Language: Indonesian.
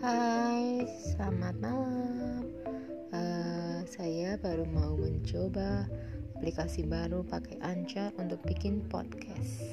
Hai, selamat malam. Uh, saya baru mau mencoba aplikasi baru pakai Anchor untuk bikin podcast.